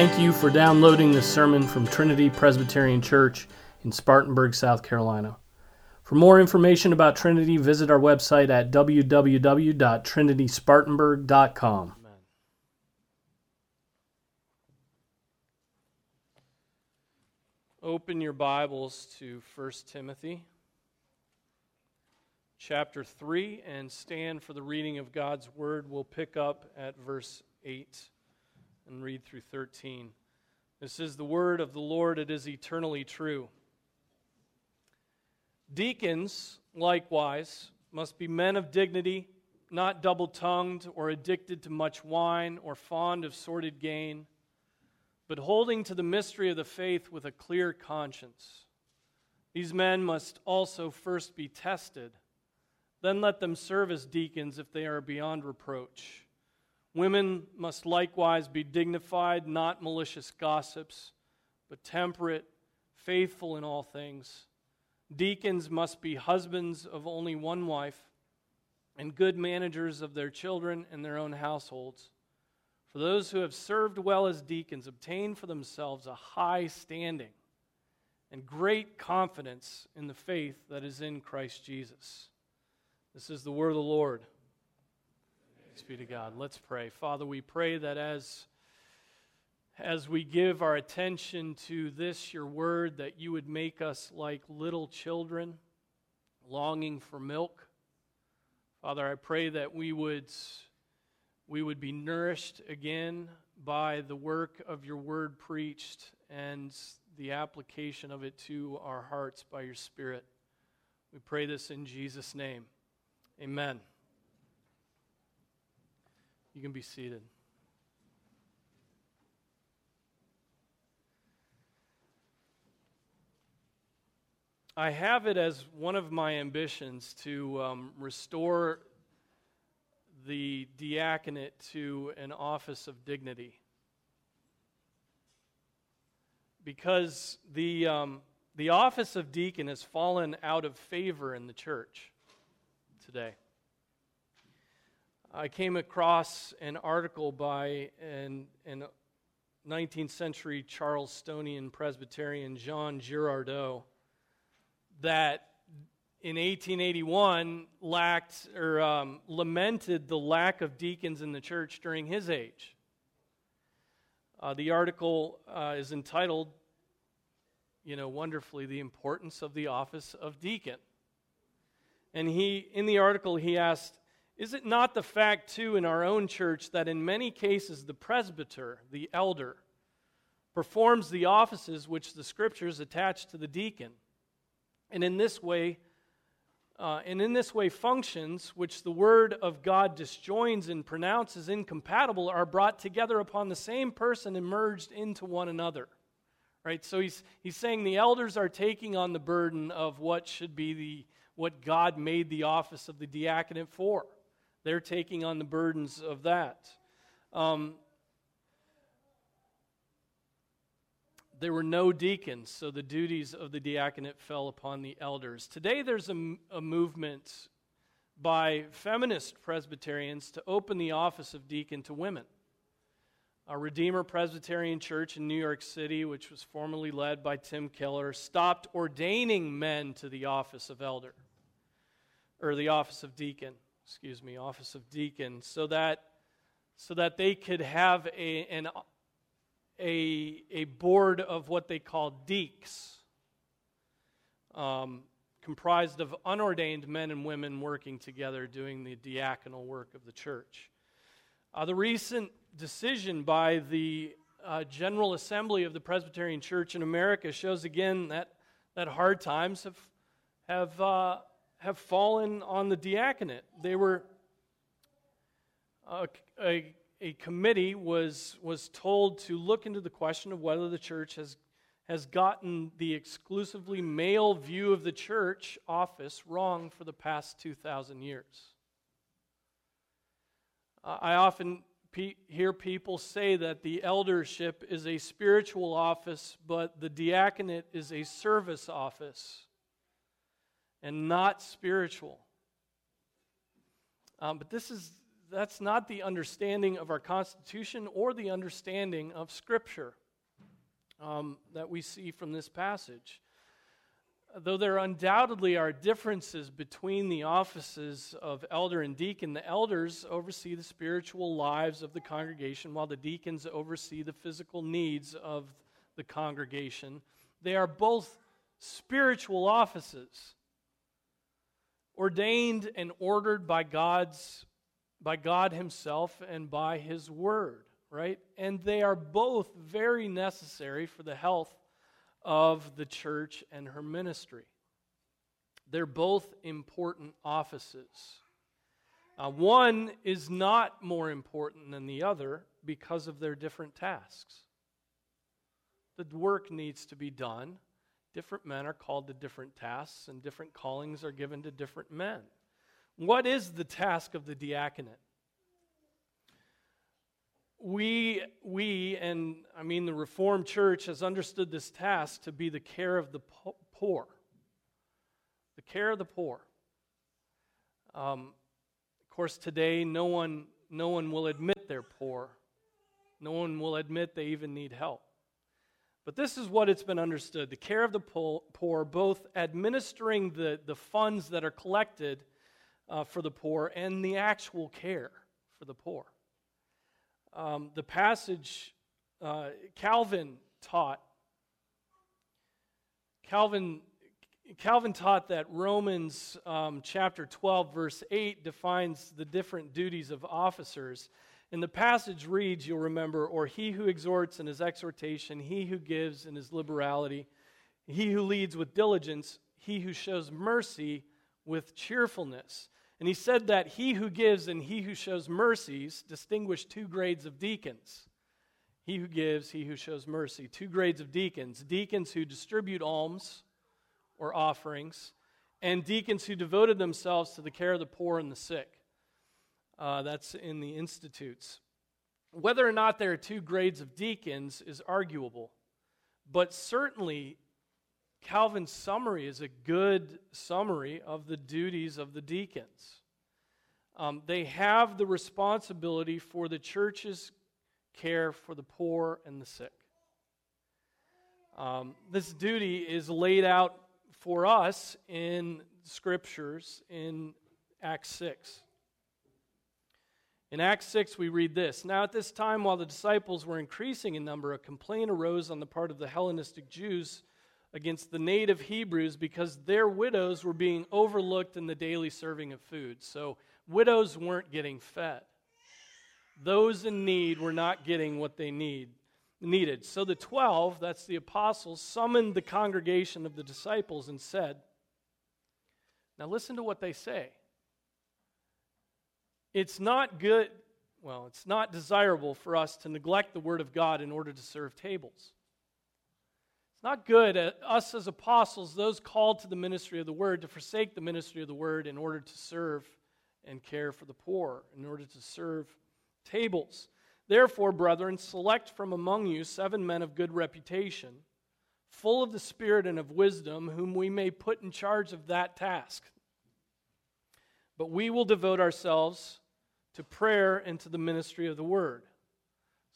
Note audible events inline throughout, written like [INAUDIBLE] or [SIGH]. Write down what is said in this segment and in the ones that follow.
Thank you for downloading this sermon from Trinity Presbyterian Church in Spartanburg, South Carolina. For more information about Trinity, visit our website at www.trinityspartanburg.com. Open your Bibles to 1 Timothy chapter 3 and stand for the reading of God's word. We'll pick up at verse 8 and read through 13. This is the word of the Lord, it is eternally true. Deacons, likewise, must be men of dignity, not double tongued or addicted to much wine or fond of sordid gain, but holding to the mystery of the faith with a clear conscience. These men must also first be tested then let them serve as deacons if they are beyond reproach. Women must likewise be dignified, not malicious gossips, but temperate, faithful in all things. Deacons must be husbands of only one wife, and good managers of their children and their own households. For those who have served well as deacons obtain for themselves a high standing and great confidence in the faith that is in Christ Jesus. This is the word of the Lord. Thanks be to God. Let's pray. Father, we pray that as as we give our attention to this, your word, that you would make us like little children longing for milk. Father, I pray that we would, we would be nourished again by the work of your word preached and the application of it to our hearts by your Spirit. We pray this in Jesus' name. Amen. You can be seated. I have it as one of my ambitions to um, restore the diaconate to an office of dignity. Because the, um, the office of deacon has fallen out of favor in the church today. I came across an article by an, an 19th century Charlestonian Presbyterian, John Girardeau, that in 1881 lacked or um, lamented the lack of deacons in the church during his age. Uh, the article uh, is entitled, you know, wonderfully, The Importance of the Office of Deacon. And he, in the article, he asked, Is it not the fact, too, in our own church that in many cases the presbyter, the elder, performs the offices which the scriptures attach to the deacon? And in this way, uh, and in this way, functions which the word of God disjoins and pronounces incompatible are brought together upon the same person and merged into one another. Right? So he's, he's saying the elders are taking on the burden of what should be the what God made the office of the diaconate for. They're taking on the burdens of that. Um, there were no deacons, so the duties of the diaconate fell upon the elders. Today, there's a, a movement by feminist Presbyterians to open the office of deacon to women. A Redeemer Presbyterian Church in New York City, which was formerly led by Tim Keller, stopped ordaining men to the office of elder or the office of deacon, excuse me, office of deacon, so that so that they could have a, an, a, a board of what they call deeks, um, comprised of unordained men and women working together doing the diaconal work of the church. Uh, the recent decision by the uh, General Assembly of the Presbyterian Church in America shows again that, that hard times have, have uh, have fallen on the diaconate. They were a, a, a, committee was was told to look into the question of whether the church has has gotten the exclusively male view of the church office wrong for the past 2000 years. Uh, I often hear people say that the eldership is a spiritual office, but the diaconate is a service office and not spiritual. Um, but this is, that's not the understanding of our Constitution or the understanding of Scripture um, that we see from this passage. Though there undoubtedly are differences between the offices of elder and deacon, the elders oversee the spiritual lives of the congregation, while the deacons oversee the physical needs of the congregation. They are both spiritual offices, ordained and ordered by God's by God himself and by his word, right? And they are both very necessary for the health of the church and her ministry. They're both important offices. Uh, one is not more important than the other because of their different tasks. The work needs to be done. Different men are called to different tasks, and different callings are given to different men. What is the task of the diaconate? We, we, and I mean the Reformed Church, has understood this task to be the care of the poor. The care of the poor. Um, of course, today, no one, no one will admit they're poor. No one will admit they even need help. But this is what it's been understood the care of the poor, both administering the, the funds that are collected uh, for the poor and the actual care for the poor. Um, the passage uh, Calvin taught, Calvin, Calvin taught that Romans um, chapter 12, verse 8 defines the different duties of officers. And the passage reads, you'll remember, or he who exhorts in his exhortation, he who gives in his liberality, he who leads with diligence, he who shows mercy with cheerfulness. And he said that he who gives and he who shows mercies distinguish two grades of deacons. He who gives, he who shows mercy. Two grades of deacons deacons who distribute alms or offerings, and deacons who devoted themselves to the care of the poor and the sick. Uh, that's in the institutes. Whether or not there are two grades of deacons is arguable, but certainly Calvin's summary is a good summary of the duties of the deacons. Um, they have the responsibility for the church's care for the poor and the sick. Um, this duty is laid out for us in scriptures in Acts 6. In Acts 6, we read this Now, at this time, while the disciples were increasing in number, a complaint arose on the part of the Hellenistic Jews against the native Hebrews because their widows were being overlooked in the daily serving of food. So widows weren't getting fed. Those in need were not getting what they need, needed. So the 12, that's the apostles, summoned the congregation of the disciples and said, Now listen to what they say. It's not good, well, it's not desirable for us to neglect the word of God in order to serve tables. It's not good, us as apostles, those called to the ministry of the word, to forsake the ministry of the word in order to serve and care for the poor, in order to serve tables. Therefore, brethren, select from among you seven men of good reputation, full of the Spirit and of wisdom, whom we may put in charge of that task. But we will devote ourselves to prayer and to the ministry of the word.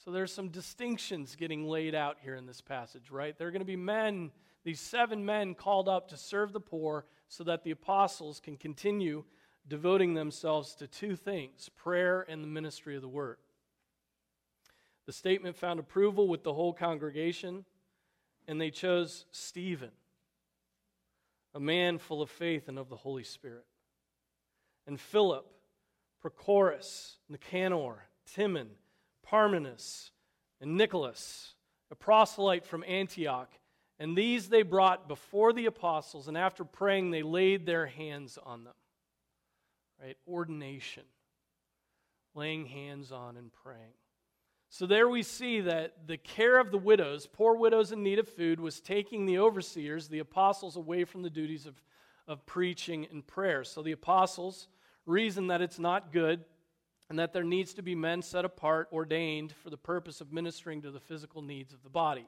So there's some distinctions getting laid out here in this passage, right? There are going to be men, these seven men called up to serve the poor so that the apostles can continue devoting themselves to two things prayer and the ministry of the word. The statement found approval with the whole congregation, and they chose Stephen, a man full of faith and of the Holy Spirit, and Philip, Prochorus, Nicanor, Timon, Parmenas, and Nicholas, a proselyte from Antioch. And these they brought before the apostles, and after praying, they laid their hands on them. Right? Ordination. Laying hands on and praying. So there we see that the care of the widows, poor widows in need of food, was taking the overseers, the apostles, away from the duties of, of preaching and prayer. So the apostles reason that it's not good and that there needs to be men set apart, ordained for the purpose of ministering to the physical needs of the body.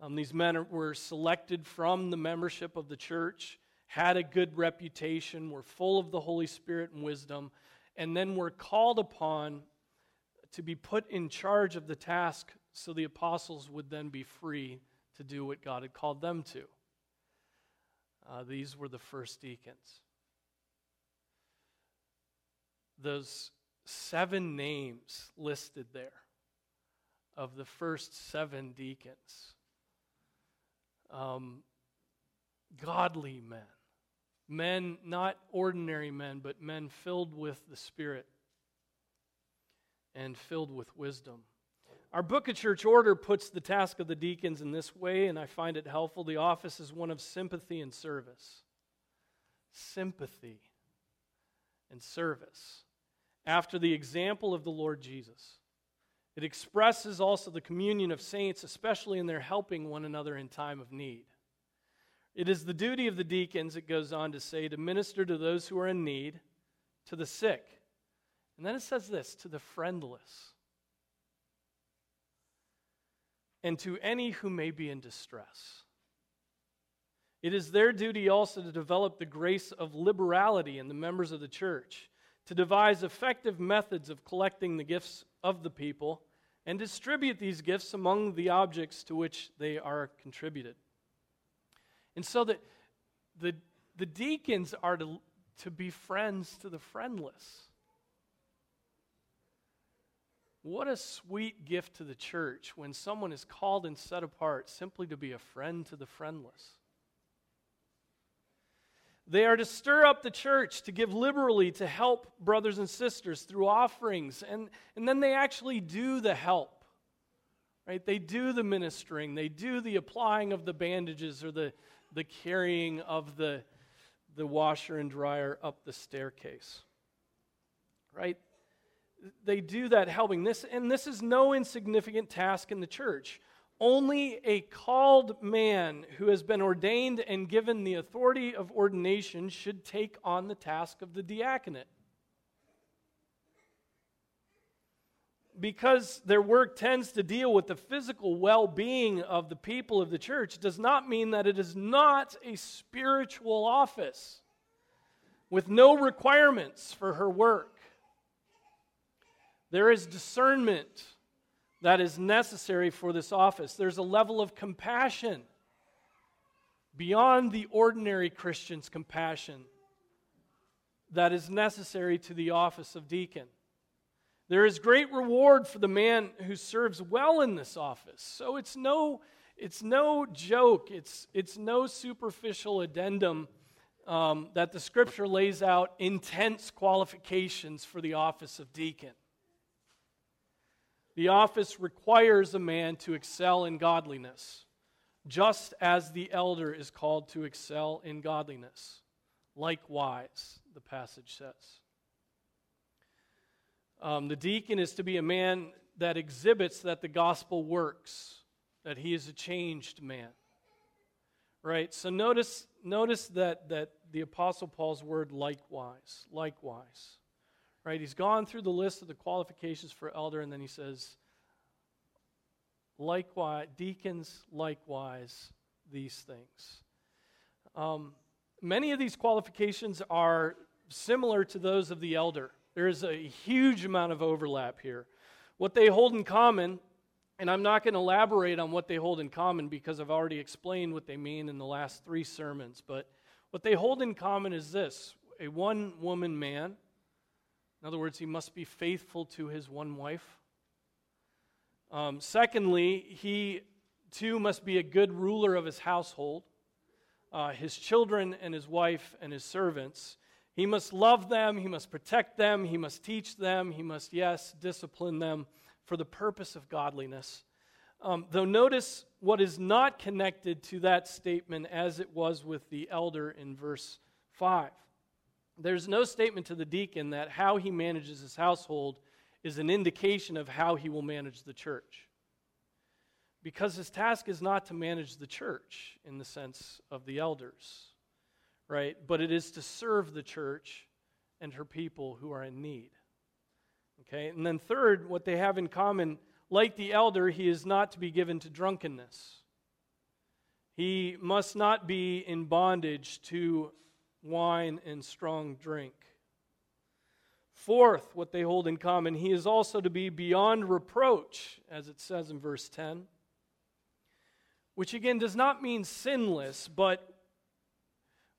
Um, these men were selected from the membership of the church, had a good reputation, were full of the Holy Spirit and wisdom, and then were called upon to be put in charge of the task so the apostles would then be free to do what God had called them to. Uh, these were the first deacons. Those seven names listed there of the first seven deacons. Um, godly men. Men, not ordinary men, but men filled with the Spirit and filled with wisdom. Our book of church order puts the task of the deacons in this way, and I find it helpful. The office is one of sympathy and service. Sympathy and service. After the example of the Lord Jesus. It expresses also the communion of saints, especially in their helping one another in time of need. It is the duty of the deacons, it goes on to say, to minister to those who are in need, to the sick. And then it says this to the friendless, and to any who may be in distress. It is their duty also to develop the grace of liberality in the members of the church, to devise effective methods of collecting the gifts of the people, and distribute these gifts among the objects to which they are contributed. And so that the, the deacons are to, to be friends to the friendless. What a sweet gift to the church when someone is called and set apart simply to be a friend to the friendless. They are to stir up the church, to give liberally, to help brothers and sisters through offerings. And, and then they actually do the help, right? They do the ministering, they do the applying of the bandages or the, the carrying of the, the washer and dryer up the staircase. Right? They do that helping. This, and this is no insignificant task in the church. Only a called man who has been ordained and given the authority of ordination should take on the task of the diaconate. because their work tends to deal with the physical well being of the people of the church does not mean that it is not a spiritual office with no requirements for her work. There is discernment that is necessary for this office, there's a level of compassion beyond the ordinary Christian's compassion that is necessary to the office of deacon. There is great reward for the man who serves well in this office. So it's no, it's no joke, it's, it's no superficial addendum um, that the scripture lays out intense qualifications for the office of deacon. The office requires a man to excel in godliness, just as the elder is called to excel in godliness. Likewise, the passage says. Um, the deacon is to be a man that exhibits that the gospel works, that he is a changed man. Right? So notice, notice that, that the Apostle Paul's word likewise, likewise. Right? He's gone through the list of the qualifications for elder, and then he says, likewise, deacons likewise these things. Um, many of these qualifications are similar to those of the elder. There is a huge amount of overlap here. What they hold in common, and I'm not going to elaborate on what they hold in common because I've already explained what they mean in the last three sermons, but what they hold in common is this a one woman man. In other words, he must be faithful to his one wife. Um, secondly, he too must be a good ruler of his household, uh, his children and his wife and his servants. He must love them, he must protect them, he must teach them, he must, yes, discipline them for the purpose of godliness. Um, though notice what is not connected to that statement as it was with the elder in verse 5. There's no statement to the deacon that how he manages his household is an indication of how he will manage the church. Because his task is not to manage the church in the sense of the elders right? But it is to serve the church and her people who are in need. Okay? And then, third, what they have in common, like the elder, he is not to be given to drunkenness. He must not be in bondage to wine and strong drink. Fourth, what they hold in common, he is also to be beyond reproach, as it says in verse 10, which again does not mean sinless, but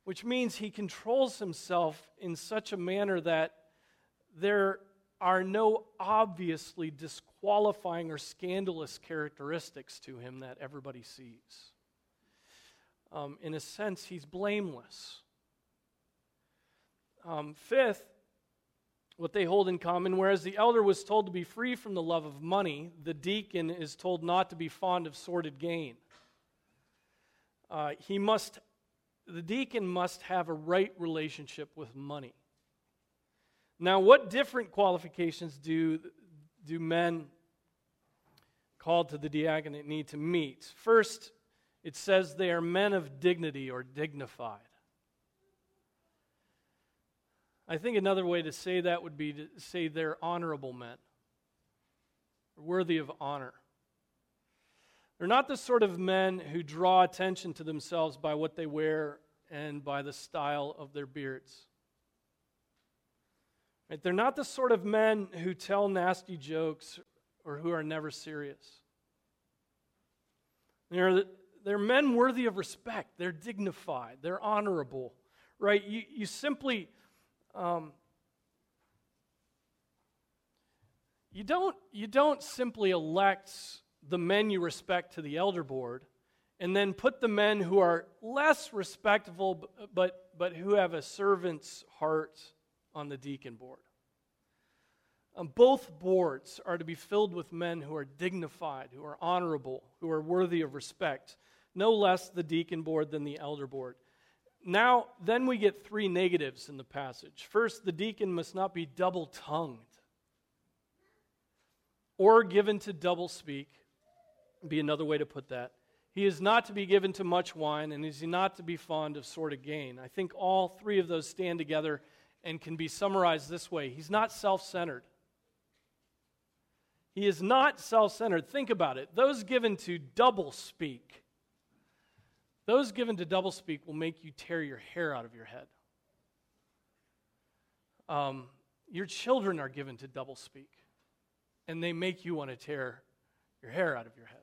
which means he controls himself in such a manner that there are no obviously disqualifying or scandalous characteristics to him that everybody sees. Um, in a sense, he's blameless. Um, fifth, what they hold in common, whereas the elder was told to be free from the love of money, the deacon is told not to be fond of sordid gain. Uh, he must, the deacon must have a right relationship with money. Now, what different qualifications do, do men called to the diaconate need to meet? First, it says they are men of dignity or dignified. I think another way to say that would be to say they're honorable men, worthy of honor. They're not the sort of men who draw attention to themselves by what they wear and by the style of their beards. Right? They're not the sort of men who tell nasty jokes or who are never serious. They're, they're men worthy of respect. They're dignified. They're honorable. Right? You, you simply. Um, you don't, you don't simply elect the men you respect to the elder board and then put the men who are less respectable but, but who have a servant's heart on the deacon board. Um, both boards are to be filled with men who are dignified, who are honorable, who are worthy of respect, no less the deacon board than the elder board. Now, then we get three negatives in the passage. First, the deacon must not be double tongued or given to double speak, be another way to put that. He is not to be given to much wine, and is not to be fond of sordid gain. I think all three of those stand together and can be summarized this way He's not self centered. He is not self centered. Think about it. Those given to double speak, those given to double speak will make you tear your hair out of your head. Um, your children are given to double speak, and they make you want to tear your hair out of your head.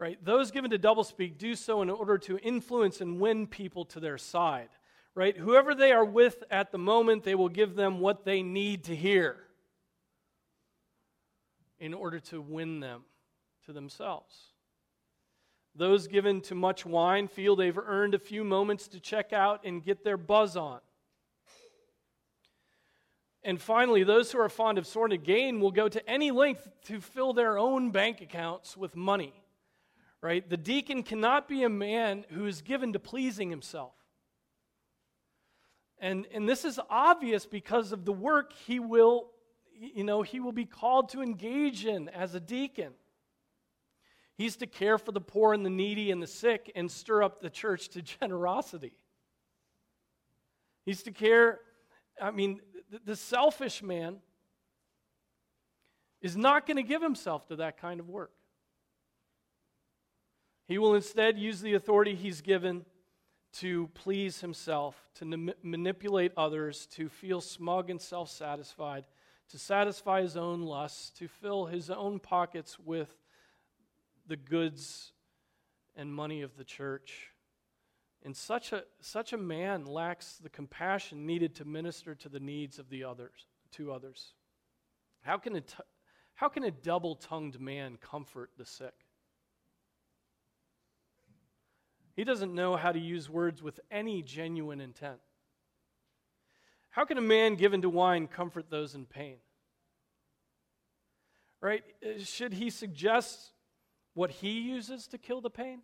Right? Those given to double speak do so in order to influence and win people to their side. Right? Whoever they are with at the moment, they will give them what they need to hear in order to win them to themselves. Those given to much wine feel they've earned a few moments to check out and get their buzz on. And finally, those who are fond of sordid gain will go to any length to fill their own bank accounts with money. Right? The deacon cannot be a man who is given to pleasing himself. And, and this is obvious because of the work he will you know, he will be called to engage in as a deacon. He's to care for the poor and the needy and the sick and stir up the church to [LAUGHS] generosity. He's to care, I mean, the, selfish man is not going to give himself to that kind of work. He will instead use the authority he's given to please himself, to manipulate others, to feel smug and self satisfied, to satisfy his own lusts, to fill his own pockets with the goods and money of the church. And such a, such a man lacks the compassion needed to minister to the needs of the others, to others. How can a, t- how can a double tongued man comfort the sick? He doesn't know how to use words with any genuine intent. How can a man given to wine comfort those in pain? Right? Uh, should he suggest what he uses to kill the pain?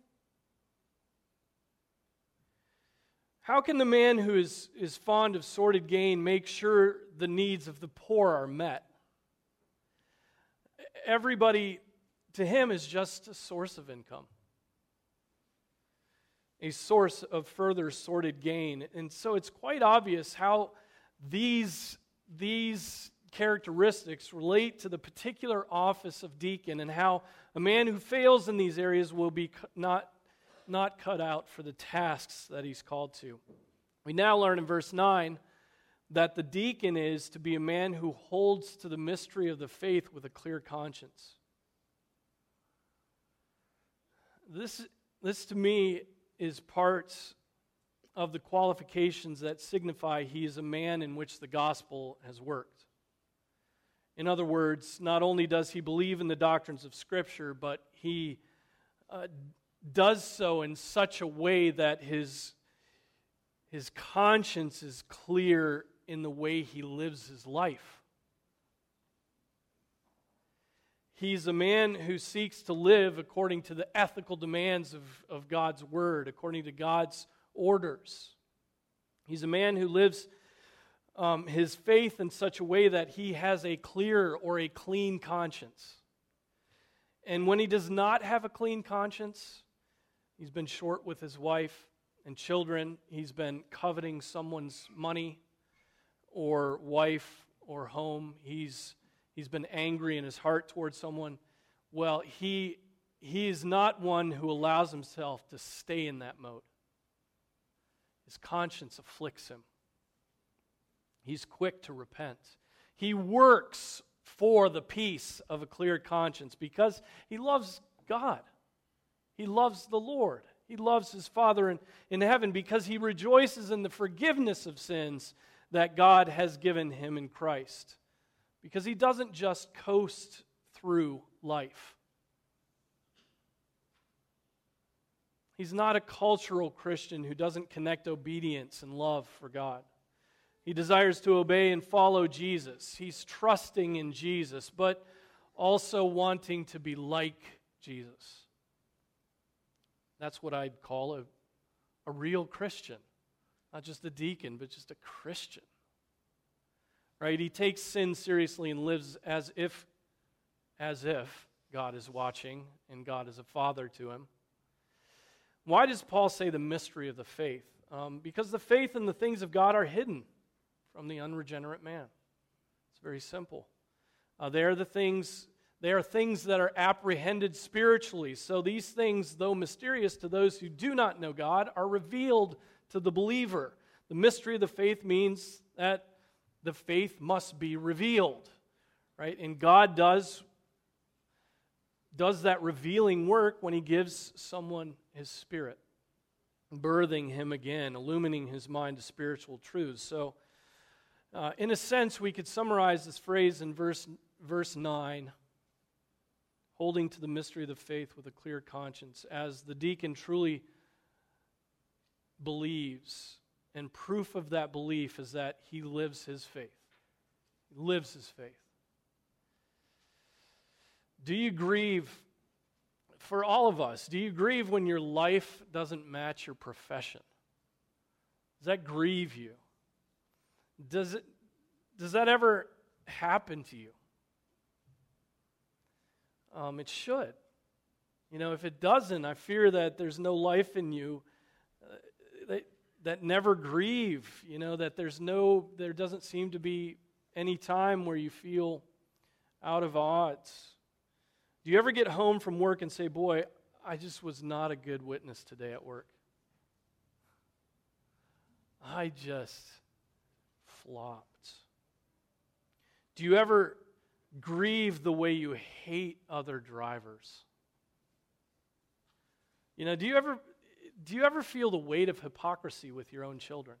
How can the man who is, is fond of sordid gain make sure the needs of the poor are met? Everybody to him is just a source of income, a source of further sordid gain. And so it's quite obvious how these, these characteristics relate to the particular office of deacon and how a man who fails in these areas will be not, not cut out for the tasks that he's called to. We now learn in verse 9 that the deacon is to be a man who holds to the mystery of the faith with a clear conscience. This, this to me is part of the qualifications that signify he is a man in which the gospel has worked. In other words, not only does he believe in the doctrines of Scripture, but he uh, does so in such a way that his, his conscience is clear in the way he lives his life. He's a man who seeks to live according to the ethical demands of, of God's word, according to God's orders. He's a man who lives um, his faith in such a way that he has a clear or a clean conscience. And when he does not have a clean conscience, he's been short with his wife and children, he's been coveting someone's money, or wife or home. He's, he's been angry in his heart towards someone. Well, he, he is not one who allows himself to stay in that mode. His conscience afflicts him. He's quick to repent. He works for the peace of a clear conscience because he loves God. He loves the Lord. He loves his Father in, in heaven because he rejoices in the forgiveness of sins that God has given him in Christ. Because he doesn't just coast through life. He's not a cultural Christian who doesn't connect obedience and love for God. He desires to obey and follow Jesus. He's trusting in Jesus, but also wanting to be like Jesus. That's what I'd call a, a real Christian. Not just a deacon, but just a Christian. Right? He takes sin seriously and lives as if as if God is watching and God is a father to him. Why does Paul say the mystery of the faith? Um, because the faith and the things of God are hidden from the unregenerate man. It's very simple. Uh, they are the things. They are things that are apprehended spiritually. So these things, though mysterious to those who do not know God, are revealed to the believer. The mystery of the faith means that the faith must be revealed, right? And God does does that revealing work when he gives someone his spirit, birthing him again, illumining his mind to spiritual truths. So, uh, in a sense, we could summarize this phrase in verse, verse 9 holding to the mystery of the faith with a clear conscience, as the deacon truly believes. And proof of that belief is that he lives his faith. He lives his faith. Do you grieve, for all of us, do you grieve when your life doesn't match your profession? Does that grieve you? Does, it, does that ever happen to you? Um, it should. You know, if it doesn't, I fear that there's no life in you that, that never grieve, you know, that there's no, there doesn't seem to be any time where you feel out of odds. Do you ever get home from work and say, Boy, I just was not a good witness today at work? I just flopped. Do you ever grieve the way you hate other drivers? You know, do you ever do you ever feel the weight of hypocrisy with your own children?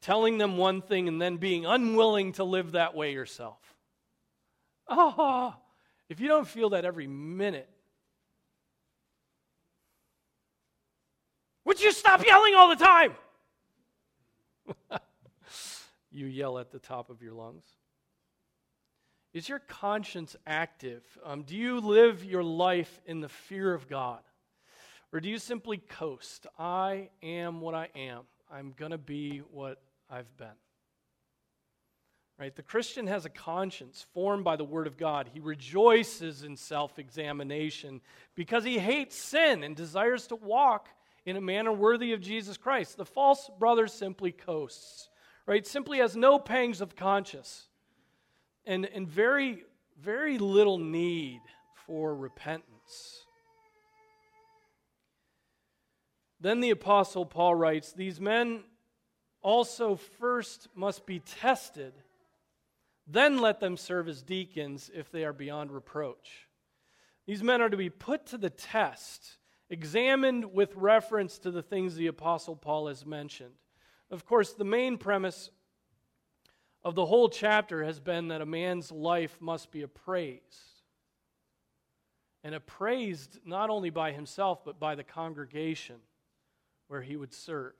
Telling them one thing and then being unwilling to live that way yourself. Oh, if you don't feel that every minute, would you stop yelling all the time? [LAUGHS] you yell at the top of your lungs. Is your conscience active? Um, do you live your life in the fear of God? Or do you simply coast? I am what I am. I'm going to be what I've been. Right? The Christian has a conscience formed by the Word of God. He rejoices in self examination because he hates sin and desires to walk in a manner worthy of Jesus Christ. The false brother simply coasts, right? Simply has no pangs of conscience and, and very, very little need for repentance. Then the Apostle Paul writes These men also first must be tested, then let them serve as deacons if they are beyond reproach. These men are to be put to the test, examined with reference to the things the Apostle Paul has mentioned. Of course, the main premise of the whole chapter has been that a man's life must be appraised. And appraised not only by himself, but by the congregation where he would serve.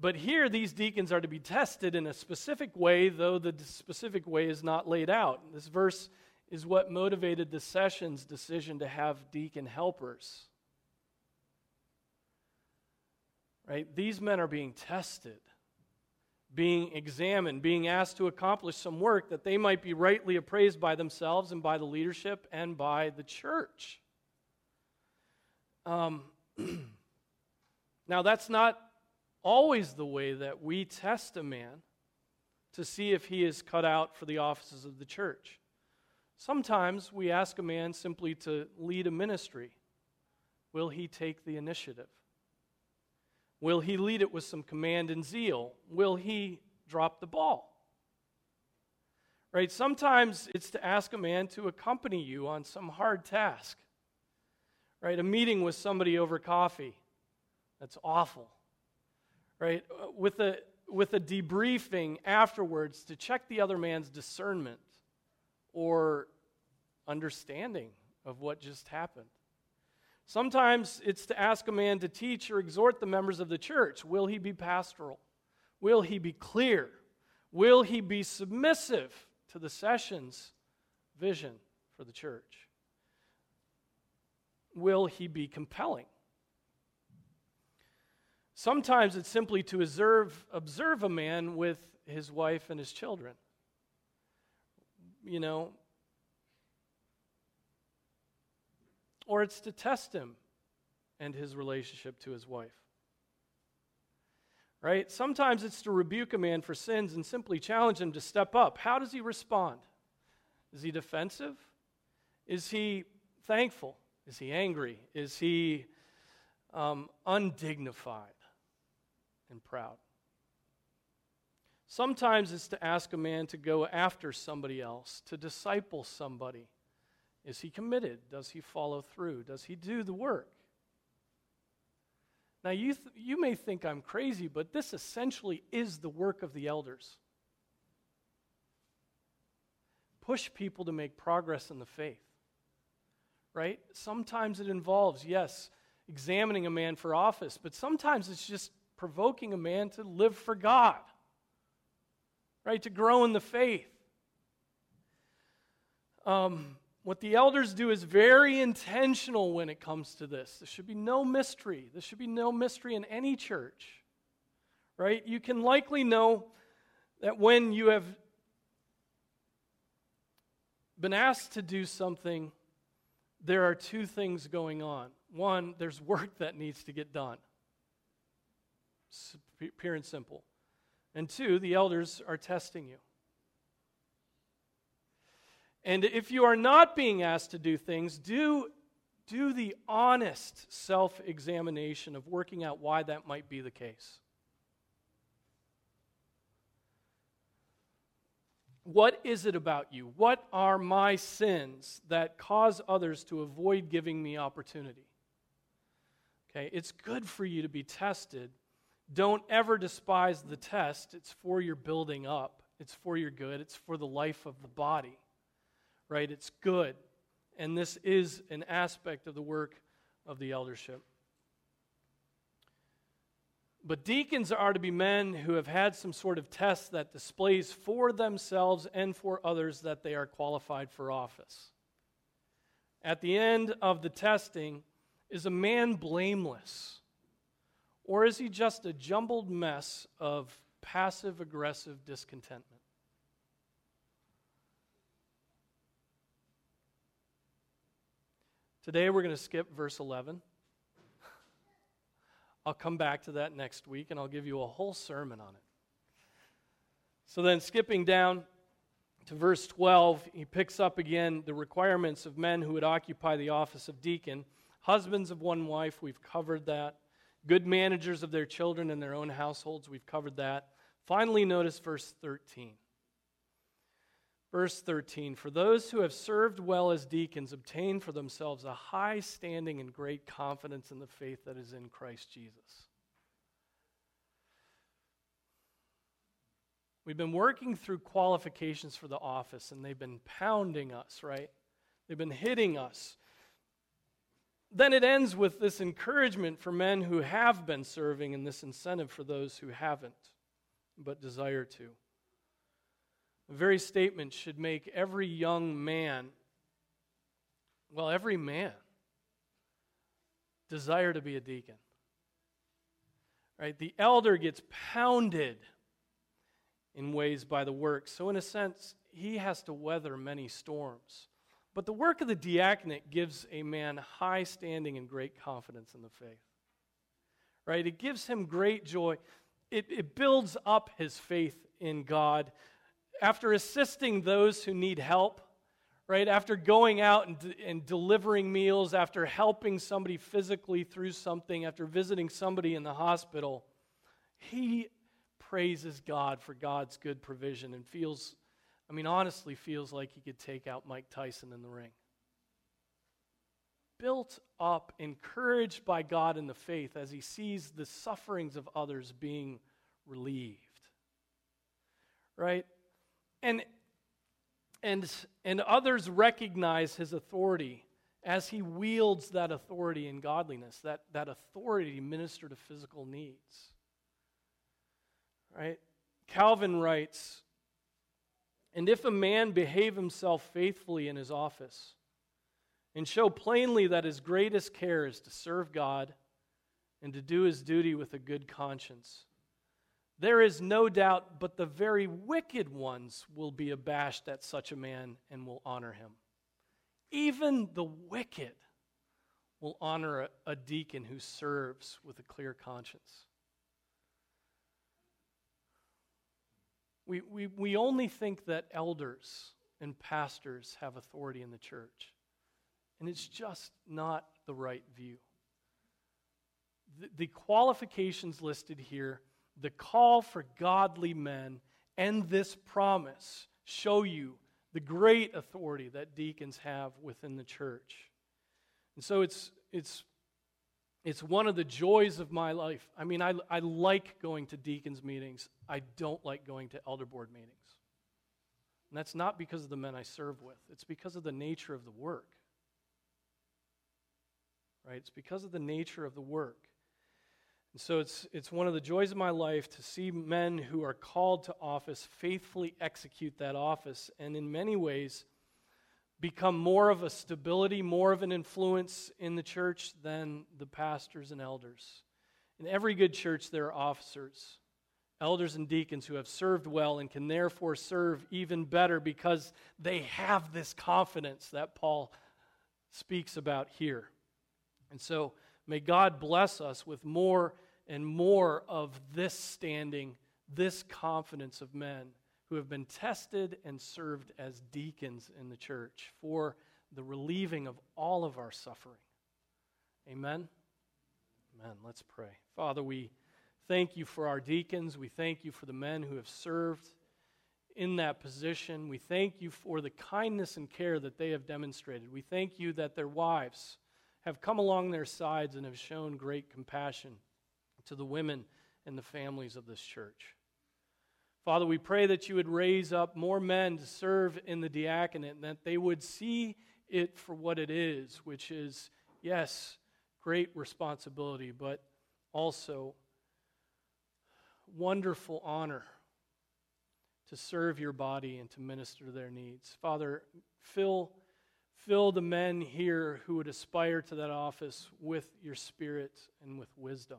But here, these deacons are to be tested in a specific way, though the specific way is not laid out. This verse is what motivated the session's decision to have deacon helpers. Right? These men are being tested, being examined, being asked to accomplish some work that they might be rightly appraised by themselves and by the leadership and by the church. Um, [CLEARS THROAT] now, that's not always the way that we test a man to see if he is cut out for the offices of the church. Sometimes we ask a man simply to lead a ministry. Will he take the initiative? Will he lead it with some command and zeal? Will he drop the ball? Right? Sometimes it's to ask a man to accompany you on some hard task. Right? A meeting with somebody over coffee. That's awful right? Uh, with a, with a debriefing afterwards to check the other man's discernment or understanding of what just happened. Sometimes it's to ask a man to teach or exhort the members of the church. Will he be pastoral? Will he be clear? Will he be submissive to the session's vision for the church? Will he be compelling? Sometimes it's simply to observe, observe a man with his wife and his children. You know, or it's to test him and his relationship to his wife. Right? Sometimes it's to rebuke a man for sins and simply challenge him to step up. How does he respond? Is he defensive? Is he thankful? Is he angry? Is he um, undignified? and proud. Sometimes it's to ask a man to go after somebody else, to disciple somebody. Is he committed? Does he follow through? Does he do the work? Now, you, th- you may think I'm crazy, but this essentially is the work of the elders. Push people to make progress in the faith, right? Sometimes it involves, yes, examining a man for office, but sometimes it's just provoking a man to live for God, right? To grow in the faith. Um, what the elders do is very intentional when it comes to this. There should be no mystery. There should be no mystery in any church, right? You can likely know that when you have been asked to do something, there are two things going on. One, there's work that needs to get done pure and simple. And two, the elders are testing you. And if you are not being asked to do things, do, do the honest self examination of working out why that might be the case. What is it about you? What are my sins that cause others to avoid giving me opportunity? Okay, it's good for you to be tested don't ever despise the test. It's for your building up, it's for your good, it's for the life of the body, right? It's good. And this is an aspect of the work of the eldership. But deacons are to be men who have had some sort of test that displays for themselves and for others that they are qualified for office. At the end of the testing, is a man blameless? Or is he just a jumbled mess of passive aggressive discontentment? Today we're going to skip verse 11. [LAUGHS] I'll come back to that next week and I'll give you a whole sermon on it. So then, skipping down to verse 12, he picks up again the requirements of men who would occupy the office of deacon. Husbands of one wife, we've covered that good managers of their children and their own households. We've covered that. Finally, notice verse 13. Verse 13 For those who have served well as deacons obtain for themselves a high standing and great confidence in the faith that is in Christ Jesus. We've been working through qualifications for the office, and they've been pounding us, right? They've been hitting us. Then it ends with this encouragement for men who have been serving and this incentive for those who haven't but desire to. The very statement should make every young man, well, every man, desire to be a deacon. Right? The elder gets pounded in ways by the work. So, in a sense, he has to weather many storms. But the work of the diaconate gives a man high standing and great confidence in the faith. Right? It gives him great joy. It, it builds up his faith in God. After assisting those who need help, right? After going out and, and delivering meals, after helping somebody physically through something, after visiting somebody in the hospital, he praises God for God's good provision and feels, I mean, honestly, feels like he could take out Mike Tyson in the ring. Built up, encouraged by God in the faith as he sees the sufferings of others being relieved. Right? And and and others recognize his authority as he wields that authority in godliness, that, that authority to minister to physical needs. Right? Calvin writes, and if a man behave himself faithfully in his office, and show plainly that his greatest care is to serve God and to do his duty with a good conscience, there is no doubt but the very wicked ones will be abashed at such a man and will honor him. Even the wicked will honor a, a deacon who serves with a clear conscience. We, we, we only think that elders and pastors have authority in the church. And it's just not the right view. The, the qualifications listed here, the call for godly men, and this promise show you the great authority that deacons have within the church. And so it's, it's it's one of the joys of my life. I mean, I, I like going to deacons' meetings. I don't like going to elder board meetings. And that's not because of the men I serve with, it's because of the nature of the work. Right? It's because of the nature of the work. And so it's, it's one of the joys of my life to see men who are called to office faithfully execute that office. And in many ways, become more of a stability, more of an influence in the church than the pastors and elders. In every good church, there are officers, elders, and deacons who have served well and can therefore serve even better because they have this confidence that Paul speaks about here. And so, may God bless us with more and more of this standing, this confidence of men who have been tested and served as deacons in the church for the relieving of all of our suffering. Amen. Amen. Let's pray. Father, we thank you for our deacons. We thank you for the men who have served in that position. We thank you for the kindness and care that they have demonstrated. We thank you that their wives have come along their sides and have shown great compassion to the women and the families of this church. Father, we pray that you would raise up more men to serve in the diaconate and that they would see it for what it is, which is, yes, great responsibility, but also wonderful honor to serve your body and to minister to their needs. Father, fill, fill the men here who would aspire to that office with your spirit and with wisdom.